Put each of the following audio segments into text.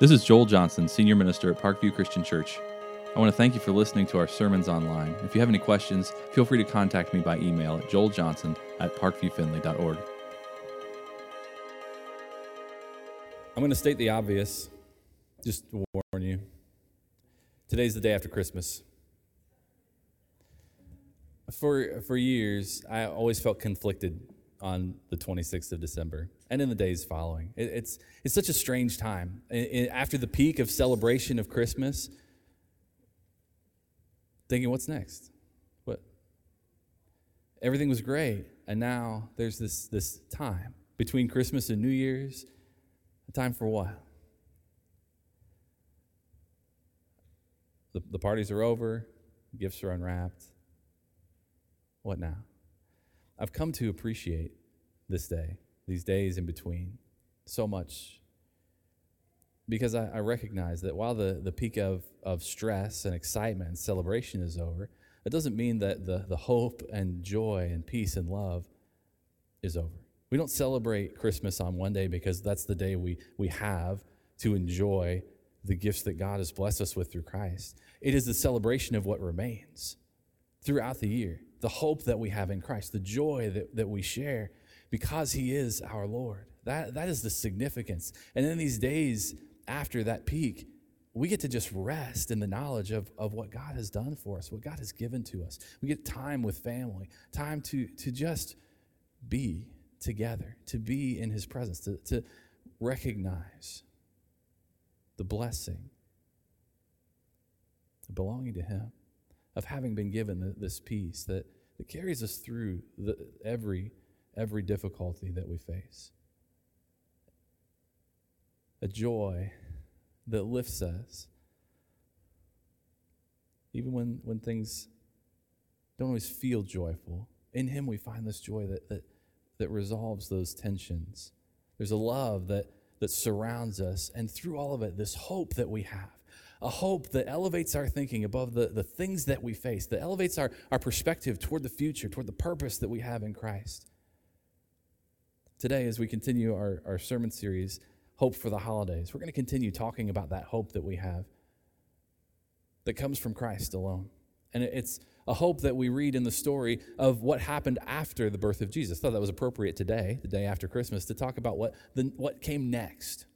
This is Joel Johnson, Senior Minister at Parkview Christian Church. I want to thank you for listening to our sermons online. If you have any questions, feel free to contact me by email at joeljohnson at parkviewfinley.org. I'm going to state the obvious, just to warn you. Today's the day after Christmas. For, for years, I always felt conflicted on the 26th of December and in the days following. It, it's, it's such a strange time. It, after the peak of celebration of Christmas, thinking, what's next? What? Everything was great, and now there's this, this time between Christmas and New Year's. A time for what? The, the parties are over, gifts are unwrapped. What now? I've come to appreciate this day, these days in between, so much because I, I, recognize that while the, the peak of, of stress and excitement and celebration is over, it doesn't mean that the, the hope and joy and peace and love is over. We don't celebrate Christmas on one day because that's the day we, we have to enjoy the gifts that God has blessed us with through Christ. It is the celebration of what remains throughout the year, the hope that we have in Christ, the joy that, that we share because He is our Lord. That, that is the significance. And in these days, after that peak, we get to just rest in the knowledge of, of what God has done for us, what God has given to us. We get time with family, time to, to just be together, to be in His presence, to, to recognize the blessing belonging to Him, of having been given this peace that, that carries us through the, every, every difficulty that we face a joy that lifts us. Even when, when things don't always feel joyful, in Him we find this joy that, that, that resolves those tensions. There's a love that, that surrounds us, and through all of it, this hope that we have. A hope that elevates our thinking above the, the things that we face, that elevates our, our perspective toward the future, toward the purpose that we have in Christ. Today, as we continue our, our sermon series, hope for the holidays. We're going to continue talking about that hope that we have that comes from Christ alone. And it's a hope that we read in the story of what happened after the birth of Jesus. I thought that was appropriate today, the day after Christmas, to talk about what, the, what came next.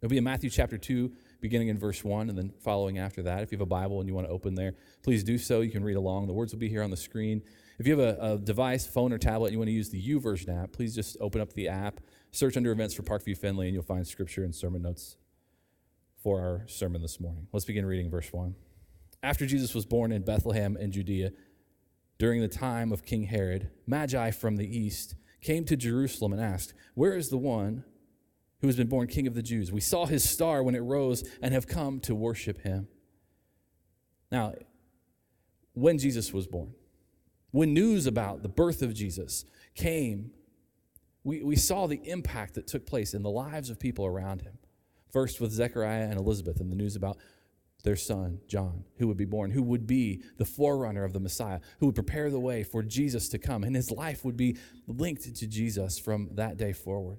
It'll be in Matthew chapter 2, beginning in verse 1, and then following after that. If you have a Bible and you want to open there, please do so. You can read along. The words will be here on the screen. If you have a, a device, phone, or tablet, and you want to use the YouVersion app, please just open up the app Search under events for Parkview Finley, and you'll find scripture and sermon notes for our sermon this morning. Let's begin reading verse 1. After Jesus was born in Bethlehem in Judea, during the time of King Herod, Magi from the east came to Jerusalem and asked, Where is the one who has been born king of the Jews? We saw his star when it rose and have come to worship him. Now, when Jesus was born, when news about the birth of Jesus came we, we saw the impact that took place in the lives of people around him. First with Zechariah and Elizabeth and the news about their son, John, who would be born, who would be the forerunner of the Messiah, who would prepare the way for Jesus to come. And his life would be linked to Jesus from that day forward.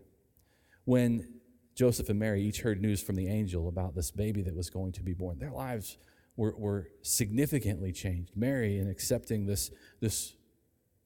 When Joseph and Mary each heard news from the angel about this baby that was going to be born, their lives were, were significantly changed. Mary, in accepting this, this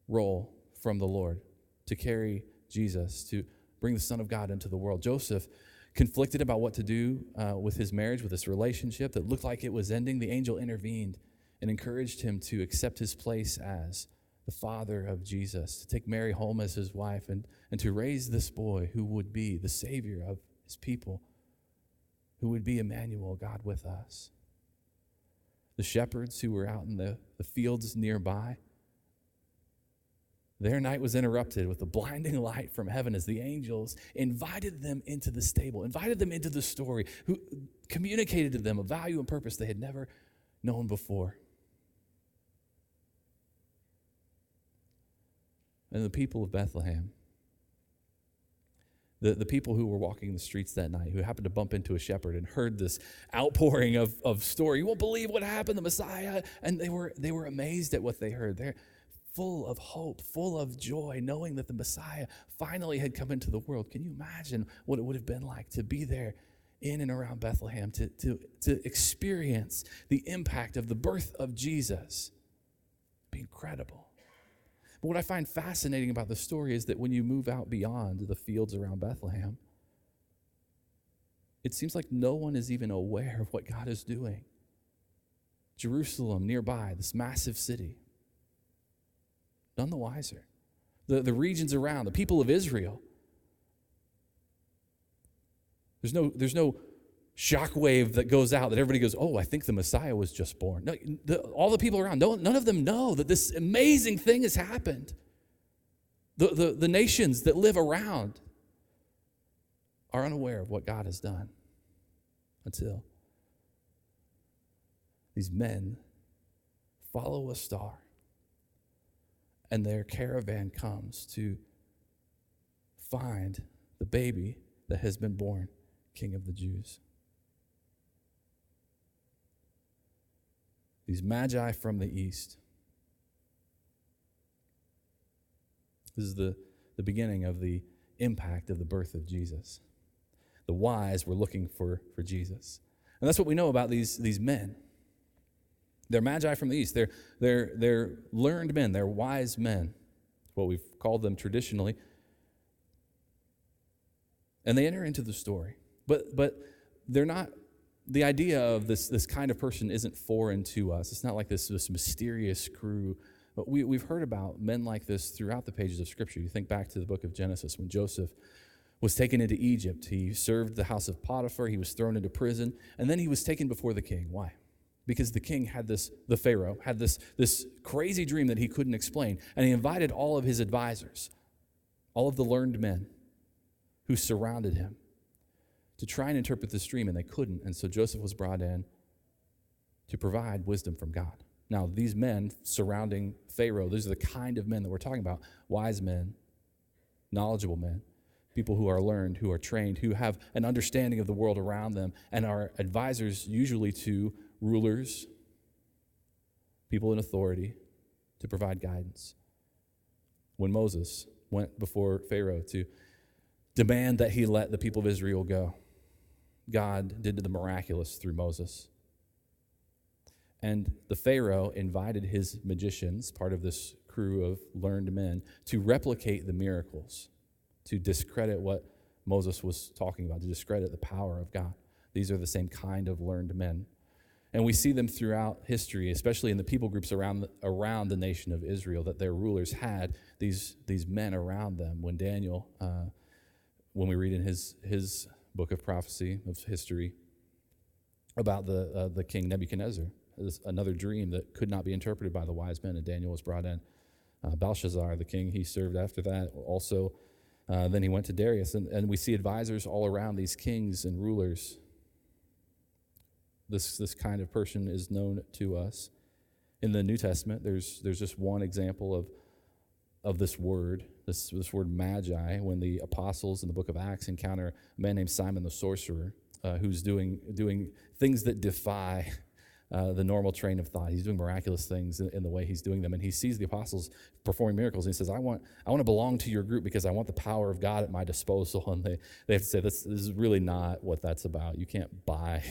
role from the Lord to carry Jesus, to bring the Son of God into the world. Joseph, conflicted about what to do uh, with his marriage, with this relationship that looked like it was ending, the angel intervened and encouraged him to accept his place as the father of Jesus, to take Mary home as his wife, and, and to raise this boy who would be the Savior of his people, who would be Emmanuel, God with us. The shepherds who were out in the, the fields nearby, their night was interrupted with a blinding light from heaven as the angels invited them into the stable, invited them into the story, who communicated to them a value and purpose they had never known before. And the people of Bethlehem, the, the people who were walking the streets that night, who happened to bump into a shepherd and heard this outpouring of, of story, you won't believe what happened, the Messiah, and they were, they were amazed at what they heard. They're, full of hope, full of joy, knowing that the Messiah finally had come into the world. Can you imagine what it would have been like to be there in and around Bethlehem to, to, to experience the impact of the birth of Jesus. It'd be incredible. But what I find fascinating about the story is that when you move out beyond the fields around Bethlehem, it seems like no one is even aware of what God is doing. Jerusalem nearby, this massive city, none the wiser. The, the regions around, the people of Israel, there's no, there's no shockwave that goes out that everybody goes, oh, I think the Messiah was just born. No, the, all the people around, no, none of them know that this amazing thing has happened. The, the, the nations that live around are unaware of what God has done until these men follow a star and their caravan comes to find the baby that has been born king of the Jews. These magi from the east. This is the, the beginning of the impact of the birth of Jesus. The wise were looking for, for Jesus. And that's what we know about these, these men. They're magi from the east. They're, they're, they're learned men. They're wise men. what we've called them traditionally. And they enter into the story. But, but they're not, the idea of this, this kind of person isn't foreign to us. It's not like this, this mysterious crew. But we, we've heard about men like this throughout the pages of Scripture. You think back to the book of Genesis when Joseph was taken into Egypt. He served the house of Potiphar. He was thrown into prison. And then he was taken before the king. Why? Because the king had this, the Pharaoh had this, this crazy dream that he couldn't explain. And he invited all of his advisors, all of the learned men who surrounded him to try and interpret this dream, and they couldn't. And so Joseph was brought in to provide wisdom from God. Now, these men surrounding Pharaoh, these are the kind of men that we're talking about wise men, knowledgeable men, people who are learned, who are trained, who have an understanding of the world around them, and are advisors usually to rulers, people in authority, to provide guidance. When Moses went before Pharaoh to demand that he let the people of Israel go, God did to the miraculous through Moses. And the Pharaoh invited his magicians, part of this crew of learned men, to replicate the miracles, to discredit what Moses was talking about, to discredit the power of God. These are the same kind of learned men. And we see them throughout history, especially in the people groups around the, around the nation of Israel, that their rulers had these, these men around them. When Daniel, uh, when we read in his, his book of prophecy, of history, about the, uh, the king Nebuchadnezzar. another dream that could not be interpreted by the wise men, and Daniel was brought in. Uh, Belshazzar, the king he served after that, also. Uh, then he went to Darius, and, and we see advisors all around these kings and rulers. This, this kind of person is known to us. In the New Testament, there's, there's just one example of, of this word this, this word magi when the apostles in the book of Acts encounter a man named Simon the sorcerer uh, who's doing, doing things that defy uh, the normal train of thought. He's doing miraculous things in, in, the way he's doing them. And he sees the apostles performing miracles. And he says, I want, I want to belong to your group because I want the power of God at my disposal. And they, they have to say, this, this is really not what that's about. You can't buy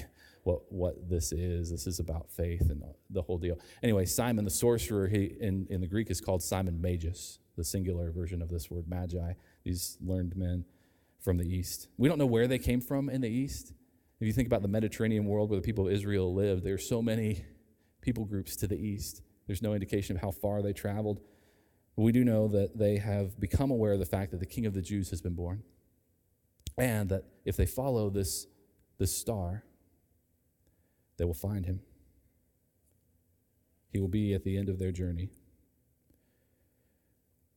what, what this is. This is about faith and the, whole deal. Anyway, Simon the sorcerer he, in, in the Greek is called Simon Magus the singular version of this word magi, these learned men from the east. We don't know where they came from in the east. If you think about the Mediterranean world where the people of Israel lived, there are so many people groups to the east. There's no indication of how far they traveled. But we do know that they have become aware of the fact that the king of the Jews has been born. And that if they follow this, this star, they will find him. He will be at the end of their journey.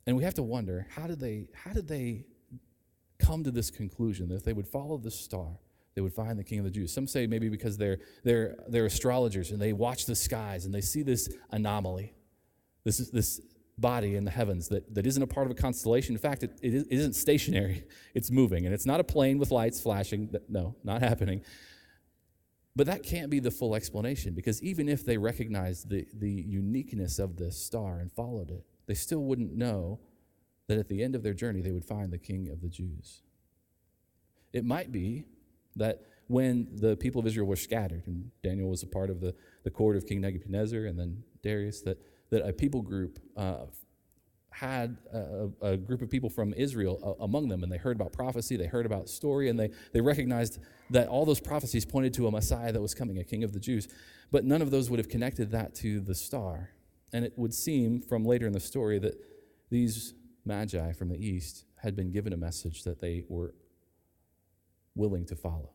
And we have to wonder how did they how did they come to this conclusion that if they would follow the star, they would find the king of the Jews. Some say maybe because they're they're they're astrologers and they watch the skies and they see this anomaly. This is this body in the heavens that, that isn't a part of a constellation. In fact, it, it isn't stationary. It's moving. And it's not a plane with lights flashing. No, not happening. But that can't be the full explanation because even if they recognized the, the uniqueness of this star and followed it, they still wouldn't know that at the end of their journey they would find the king of the Jews. It might be that when the people of Israel were scattered, and Daniel was a part of the, the court of King Nebuchadnezzar and then Darius, that, that a people group uh, had a, a, group of people from Israel uh, among them, and they heard about prophecy, they heard about story, and they, they recognized that all those prophecies pointed to a Messiah that was coming, a king of the Jews. But none of those would have connected that to the star. And it would seem from later in the story that these magi from the east had been given a message that they were willing to follow,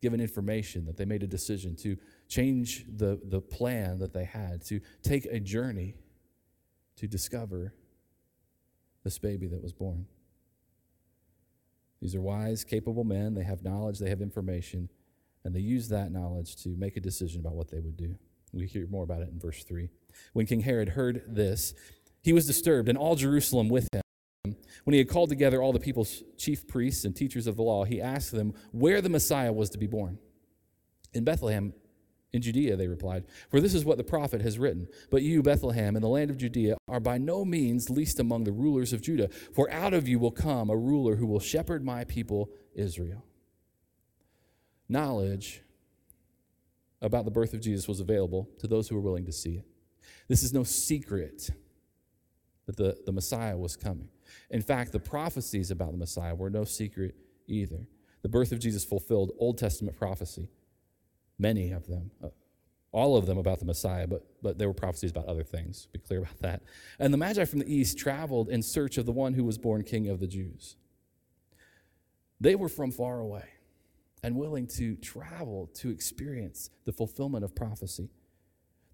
given information that they made a decision to change the, the plan that they had, to take a journey to discover this baby that was born. These are wise, capable men. They have knowledge, they have information, and they use that knowledge to make a decision about what they would do. We hear more about it in verse 3. When King Herod heard this, he was disturbed, and all Jerusalem with him. When he had called together all the people's chief priests and teachers of the law, he asked them where the Messiah was to be born. In Bethlehem, in Judea, they replied, For this is what the prophet has written. But you, Bethlehem, in the land of Judea, are by no means least among the rulers of Judah, for out of you will come a ruler who will shepherd my people Israel. Knowledge about the birth of Jesus was available to those who were willing to see it. This is no secret that the, the Messiah was coming. In fact, the prophecies about the Messiah were no secret either. The birth of Jesus fulfilled Old Testament prophecy many of them, uh, all of them about the Messiah, but, but there were prophecies about other things. Be clear about that. And the Magi from the east traveled in search of the one who was born king of the Jews. They were from far away and willing to travel to experience the fulfillment of prophecy.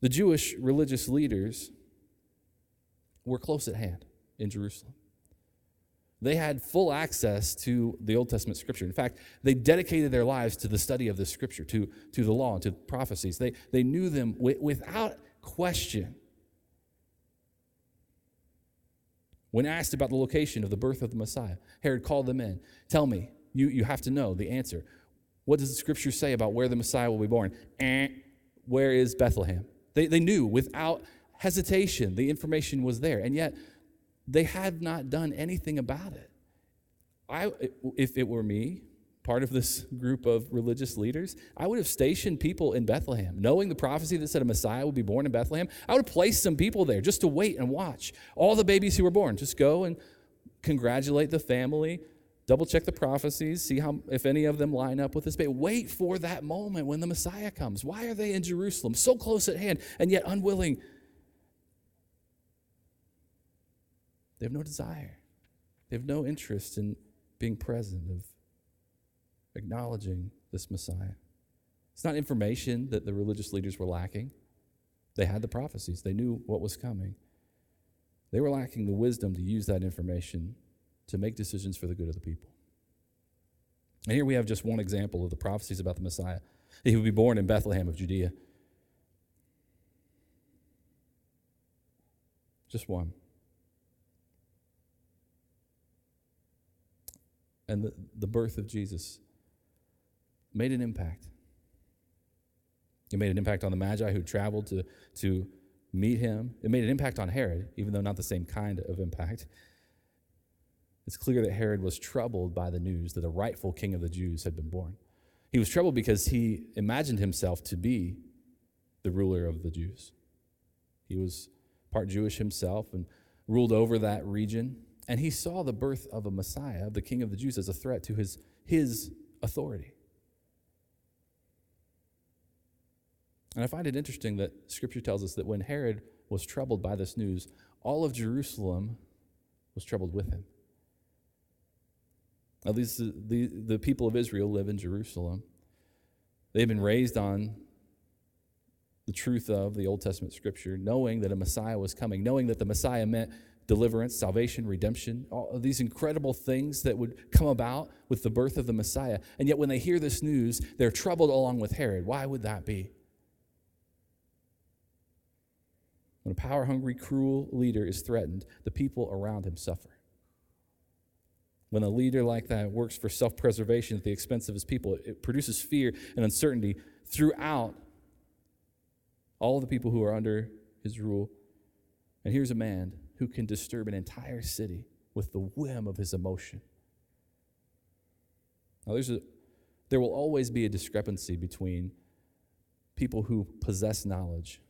The Jewish religious leaders were close at hand in Jerusalem. They had full access to the Old Testament scripture. In fact, they dedicated their lives to the study of the scripture, to, to the law, and to prophecies. They, they knew them w- without question. When asked about the location of the birth of the Messiah, Herod called them in. Tell me, you, you have to know the answer. What does the scripture say about where the Messiah will be born? Eh, where is Bethlehem? They, they knew without hesitation, the information was there. And yet, they had not done anything about it. I, if it were me, part of this group of religious leaders, I would have stationed people in Bethlehem. Knowing the prophecy that said a Messiah would be born in Bethlehem, I would have placed some people there just to wait and watch all the babies who were born. Just go and congratulate the family, double check the prophecies, see how if any of them line up with this. Wait for that moment when the Messiah comes. Why are they in Jerusalem, so close at hand, and yet unwilling They have no desire. They have no interest in being present, of acknowledging this Messiah. It's not information that the religious leaders were lacking. They had the prophecies, they knew what was coming. They were lacking the wisdom to use that information to make decisions for the good of the people. And here we have just one example of the prophecies about the Messiah. He would be born in Bethlehem of Judea. Just one. and the, the birth of Jesus made an impact. It made an impact on the Magi who traveled to, to meet him. It made an impact on Herod, even though not the same kind of impact. It's clear that Herod was troubled by the news that a rightful king of the Jews had been born. He was troubled because he imagined himself to be the ruler of the Jews. He was part Jewish himself and ruled over that region. And he saw the birth of a Messiah, the King of the Jews, as a threat to his, his authority. And I find it interesting that Scripture tells us that when Herod was troubled by this news, all of Jerusalem was troubled with him. At least the, the, the people of Israel live in Jerusalem. They've been raised on the truth of the Old Testament Scripture, knowing that a Messiah was coming, knowing that the Messiah meant deliverance, salvation, redemption, all of these incredible things that would come about with the birth of the Messiah. And yet, when they hear this news, they're troubled along with Herod. Why would that be? When a power hungry, cruel leader is threatened, the people around him suffer. When a leader like that works for self preservation at the expense of his people, it produces fear and uncertainty throughout all the people who are under his rule. And here's a man who can disturb an entire city with the whim of his emotion. Now, there's a, There will always be a discrepancy between people who possess knowledge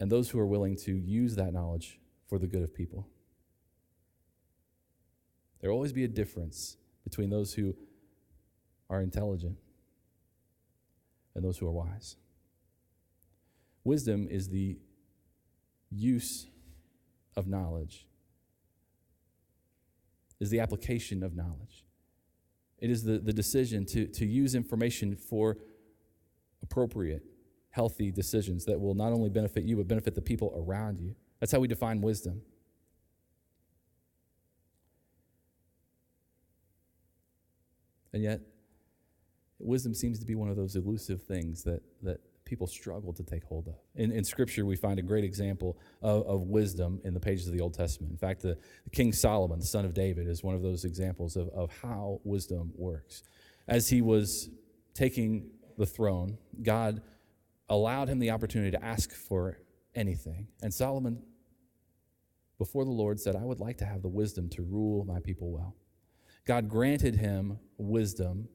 and those who are willing to use that knowledge for the good of people. There will always be a difference between those who are intelligent and those who are wise. Wisdom is the use of knowledge, is the application of knowledge. It is the, the decision to, to use information for appropriate, healthy decisions that will not only benefit you, but benefit the people around you. That's how we define wisdom. And yet, wisdom seems to be one of those elusive things that, that people struggle to take hold of. In, in Scripture, we find a great example of, of wisdom in the pages of the Old Testament. In fact, the, the King Solomon, the son of David, is one of those examples of, of how wisdom works. As he was taking the throne, God allowed him the opportunity to ask for anything. And Solomon, before the Lord, said, I would like to have the wisdom to rule my people well. God granted him wisdom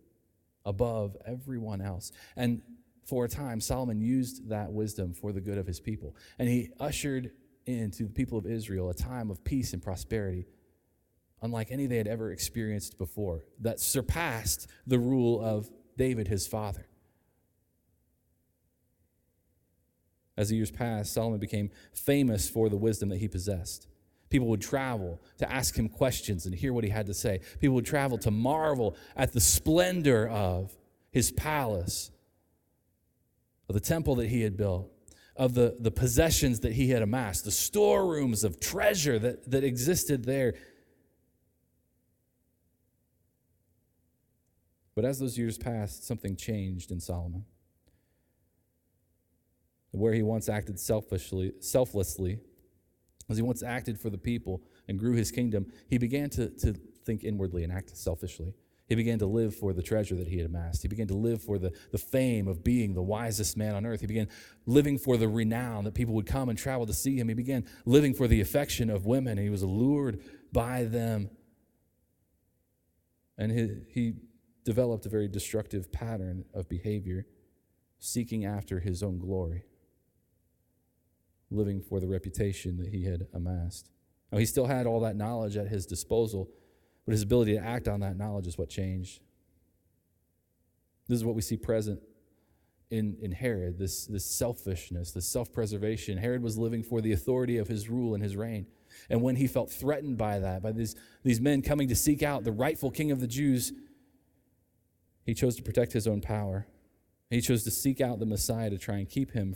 above everyone else. And for a time, Solomon used that wisdom for the good of his people. And he ushered into the people of Israel a time of peace and prosperity, unlike any they had ever experienced before, that surpassed the rule of David, his father. As the years passed, Solomon became famous for the wisdom that he possessed. People would travel to ask him questions and hear what he had to say. People would travel to marvel at the splendor of his palace, of the temple that he had built, of the, the possessions that he had amassed, the storerooms of treasure that, that existed there. But as those years passed, something changed in Solomon. Where he once acted selfishly, selflessly, as he once acted for the people and grew his kingdom, he began to, to think inwardly and act selfishly. He began to live for the treasure that he had amassed. He began to live for the, the fame of being the wisest man on earth. He began living for the renown that people would come and travel to see him. He began living for the affection of women. He was allured by them. And he, he developed a very destructive pattern of behavior, seeking after his own glory living for the reputation that he had amassed. Now, he still had all that knowledge at his disposal, but his ability to act on that knowledge is what changed. This is what we see present in, in Herod this, this selfishness, this self preservation. Herod was living for the authority of his rule and his reign. And when he felt threatened by that, by these, these men coming to seek out the rightful king of the Jews, he chose to protect his own power. He chose to seek out the Messiah to try and keep him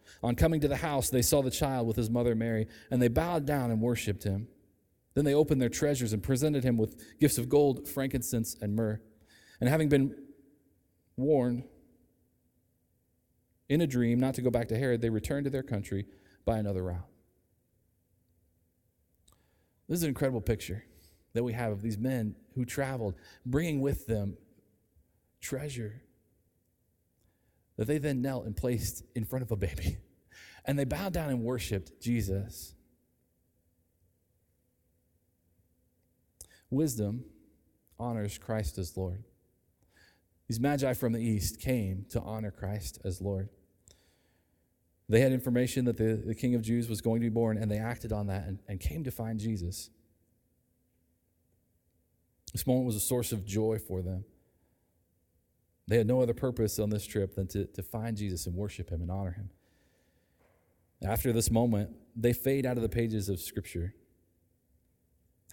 On coming to the house, they saw the child with his mother Mary, and they bowed down and worshiped him. Then they opened their treasures and presented him with gifts of gold, frankincense, and myrrh. And having been warned in a dream not to go back to Herod, they returned to their country by another route. This is an incredible picture that we have of these men who traveled, bringing with them treasure that they then knelt and placed in front of a baby. And they bowed down and worshiped Jesus. Wisdom honors Christ as Lord. These magi from the east came to honor Christ as Lord. They had information that the, the King of Jews was going to be born, and they acted on that and, and came to find Jesus. This moment was a source of joy for them. They had no other purpose on this trip than to, to find Jesus and worship him and honor him. After this moment, they fade out of the pages of Scripture.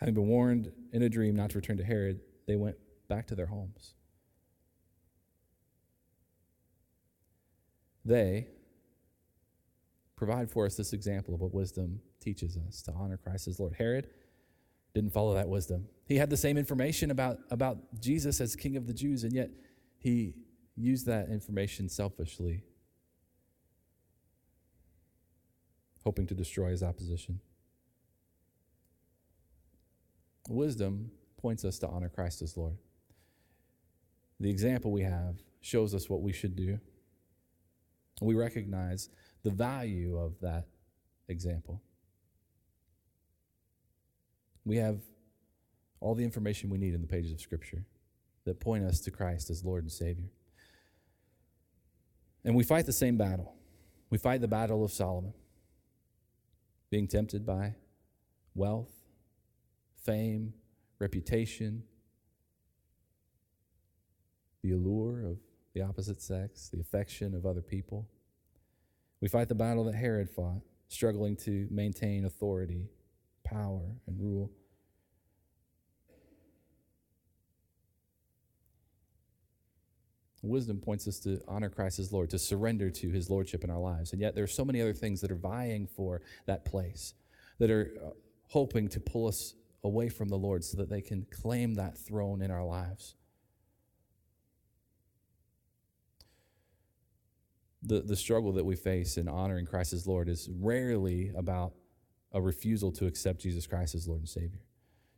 Having been warned in a dream not to return to Herod, they went back to their homes. They provide for us this example of what wisdom teaches us to honor Christ as Lord. Herod didn't follow that wisdom. He had the same information about, about Jesus as King of the Jews, and yet he used that information selfishly, hoping to destroy his opposition. Wisdom points us to honor Christ as Lord. The example we have shows us what we should do. We recognize the value of that example. We have all the information we need in the pages of Scripture that point us to Christ as Lord and Savior. And we fight the same battle. We fight the battle of Solomon, being tempted by wealth, fame, reputation, the allure of the opposite sex, the affection of other people. We fight the battle that Herod fought, struggling to maintain authority, power, and rule. Wisdom points us to honor Christ as Lord, to surrender to his lordship in our lives. And yet there are so many other things that are vying for that place, that are uh, hoping to pull us away from the Lord so that they can claim that throne in our lives. The, the struggle that we face in honoring Christ as Lord is rarely about a refusal to accept Jesus Christ as Lord and Savior.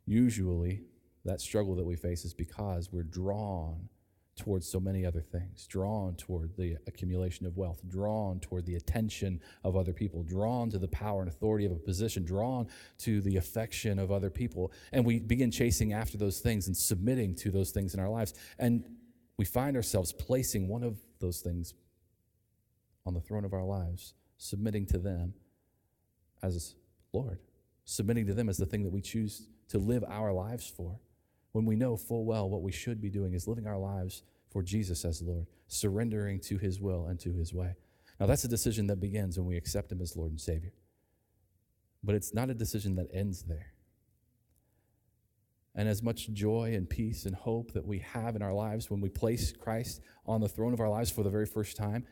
Usually, that struggle that we face is because we're drawn towards so many other things, drawn toward the accumulation of wealth, drawn toward the attention of other people, drawn to the power and authority of a position, drawn to the affection of other people. And we begin chasing after those things and submitting to those things in our lives. And we find ourselves placing one of those things on the throne of our lives, submitting to them as Lord, submitting to them as the thing that we choose to live our lives for when we know full well what we should be doing is living our lives for Jesus as Lord, surrendering to his will and to his way. Now, that's a decision that begins when we accept him as Lord and Savior. But it's not a decision that ends there. And as much joy and peace and hope that we have in our lives when we place Christ on the throne of our lives for the very first time,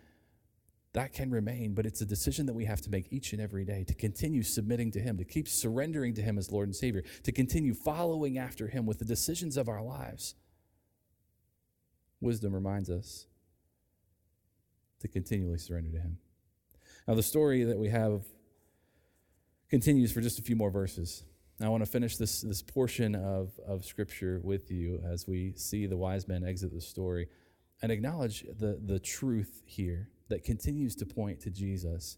that can remain, but it's a decision that we have to make each and every day to continue submitting to Him, to keep surrendering to Him as Lord and Savior, to continue following after Him with the decisions of our lives. Wisdom reminds us to continually surrender to Him. Now, the story that we have continues for just a few more verses. I want to finish this, this portion of, of Scripture with you as we see the wise men exit the story and acknowledge the, the truth here that continues to point to Jesus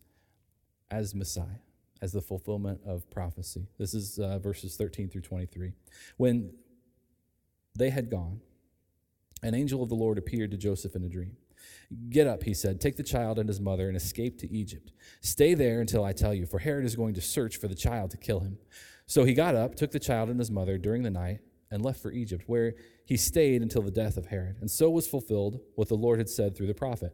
as Messiah, as the fulfillment of prophecy. This is uh, verses 13 through 23. When they had gone, an angel of the Lord appeared to Joseph in a dream. Get up, he said, take the child and his mother and escape to Egypt. Stay there until I tell you, for Herod is going to search for the child to kill him. So he got up, took the child and his mother during the night, and left for Egypt, where he stayed until the death of Herod. And so was fulfilled what the Lord had said through the prophet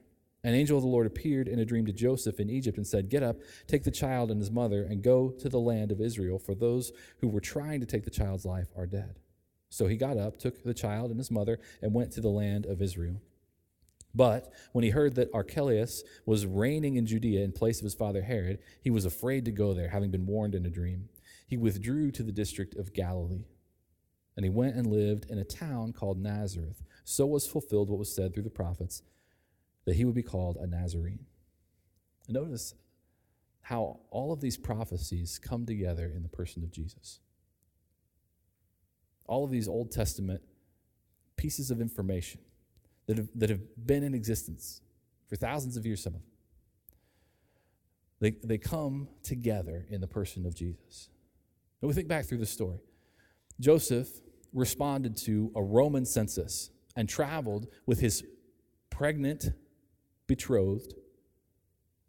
an angel of the Lord appeared in a dream to Joseph in Egypt and said, Get up, take the child and his mother, and go to the land of Israel, for those who were trying to take the child's life are dead. So he got up, took the child and his mother, and went to the land of Israel. But when he heard that Archelaus was reigning in Judea in place of his father Herod, he was afraid to go there, having been warned in a dream. He withdrew to the district of Galilee. And he went and lived in a town called Nazareth. So was fulfilled what was said through the prophets that he would be called a Nazarene. Notice how all of these prophecies come together in the person of Jesus. All of these Old Testament pieces of information that have, that have been in existence for thousands of years, some of them, they, they come together in the person of Jesus. And we think back through the story. Joseph responded to a Roman census and traveled with his pregnant betrothed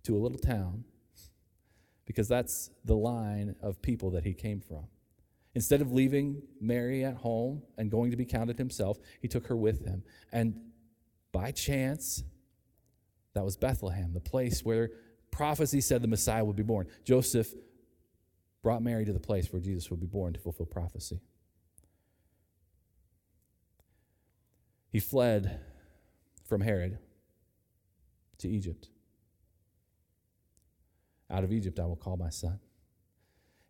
to a little town because that's the line of people that he came from. Instead of leaving Mary at home and going to be counted himself, he took her with him. And by chance, that was Bethlehem, the place where prophecy said the Messiah would be born. Joseph brought Mary to the place where Jesus would be born to fulfill prophecy. He fled from Herod to Egypt. Out of Egypt I will call my son.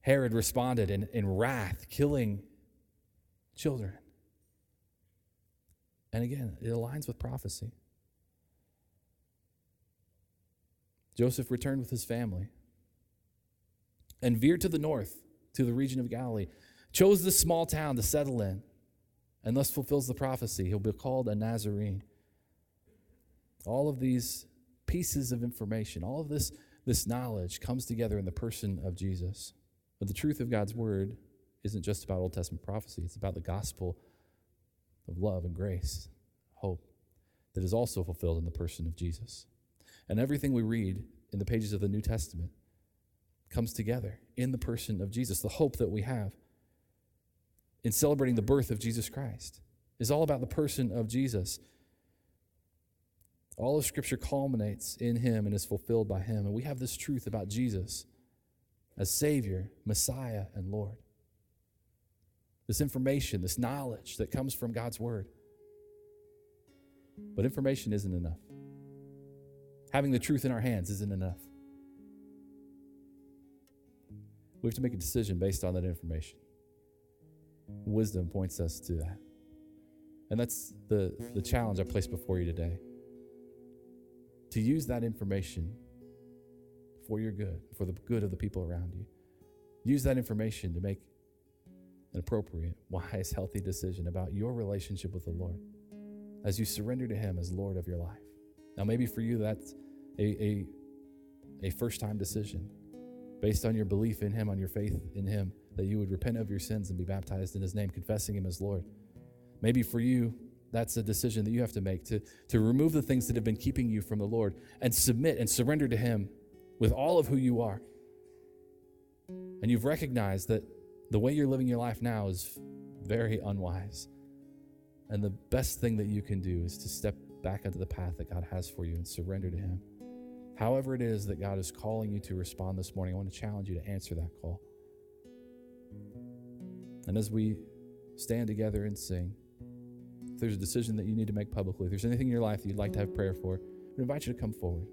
Herod responded in, in wrath, killing children. And again, it aligns with prophecy. Joseph returned with his family and veered to the north to the region of Galilee, chose this small town to settle in, and thus fulfills the prophecy. He'll be called a Nazarene. All of these pieces of information, all of this, this knowledge comes together in the person of Jesus. But the truth of God's word isn't just about Old Testament prophecy, it's about the gospel of love and grace, hope, that is also fulfilled in the person of Jesus. And everything we read in the pages of the New Testament comes together in the person of Jesus. The hope that we have in celebrating the birth of Jesus Christ is all about the person of Jesus. All of Scripture culminates in Him and is fulfilled by Him. And we have this truth about Jesus as Savior, Messiah, and Lord. This information, this knowledge that comes from God's Word. But information isn't enough. Having the truth in our hands isn't enough. We have to make a decision based on that information. Wisdom points us to that. And that's the, the challenge I place before you today. To use that information for your good, for the good of the people around you. Use that information to make an appropriate, wise, healthy decision about your relationship with the Lord as you surrender to Him as Lord of your life. Now, maybe for you, that's a, a, a first time decision based on your belief in Him, on your faith in Him, that you would repent of your sins and be baptized in His name, confessing Him as Lord. Maybe for you, that's a decision that you have to make to, to remove the things that have been keeping you from the Lord and submit and surrender to Him with all of who you are. And you've recognized that the way you're living your life now is very unwise. And the best thing that you can do is to step back onto the path that God has for you and surrender to Him. However, it is that God is calling you to respond this morning, I want to challenge you to answer that call. And as we stand together and sing, there's a decision that you need to make publicly, if there's anything in your life that you'd like to have prayer for, I invite you to come forward.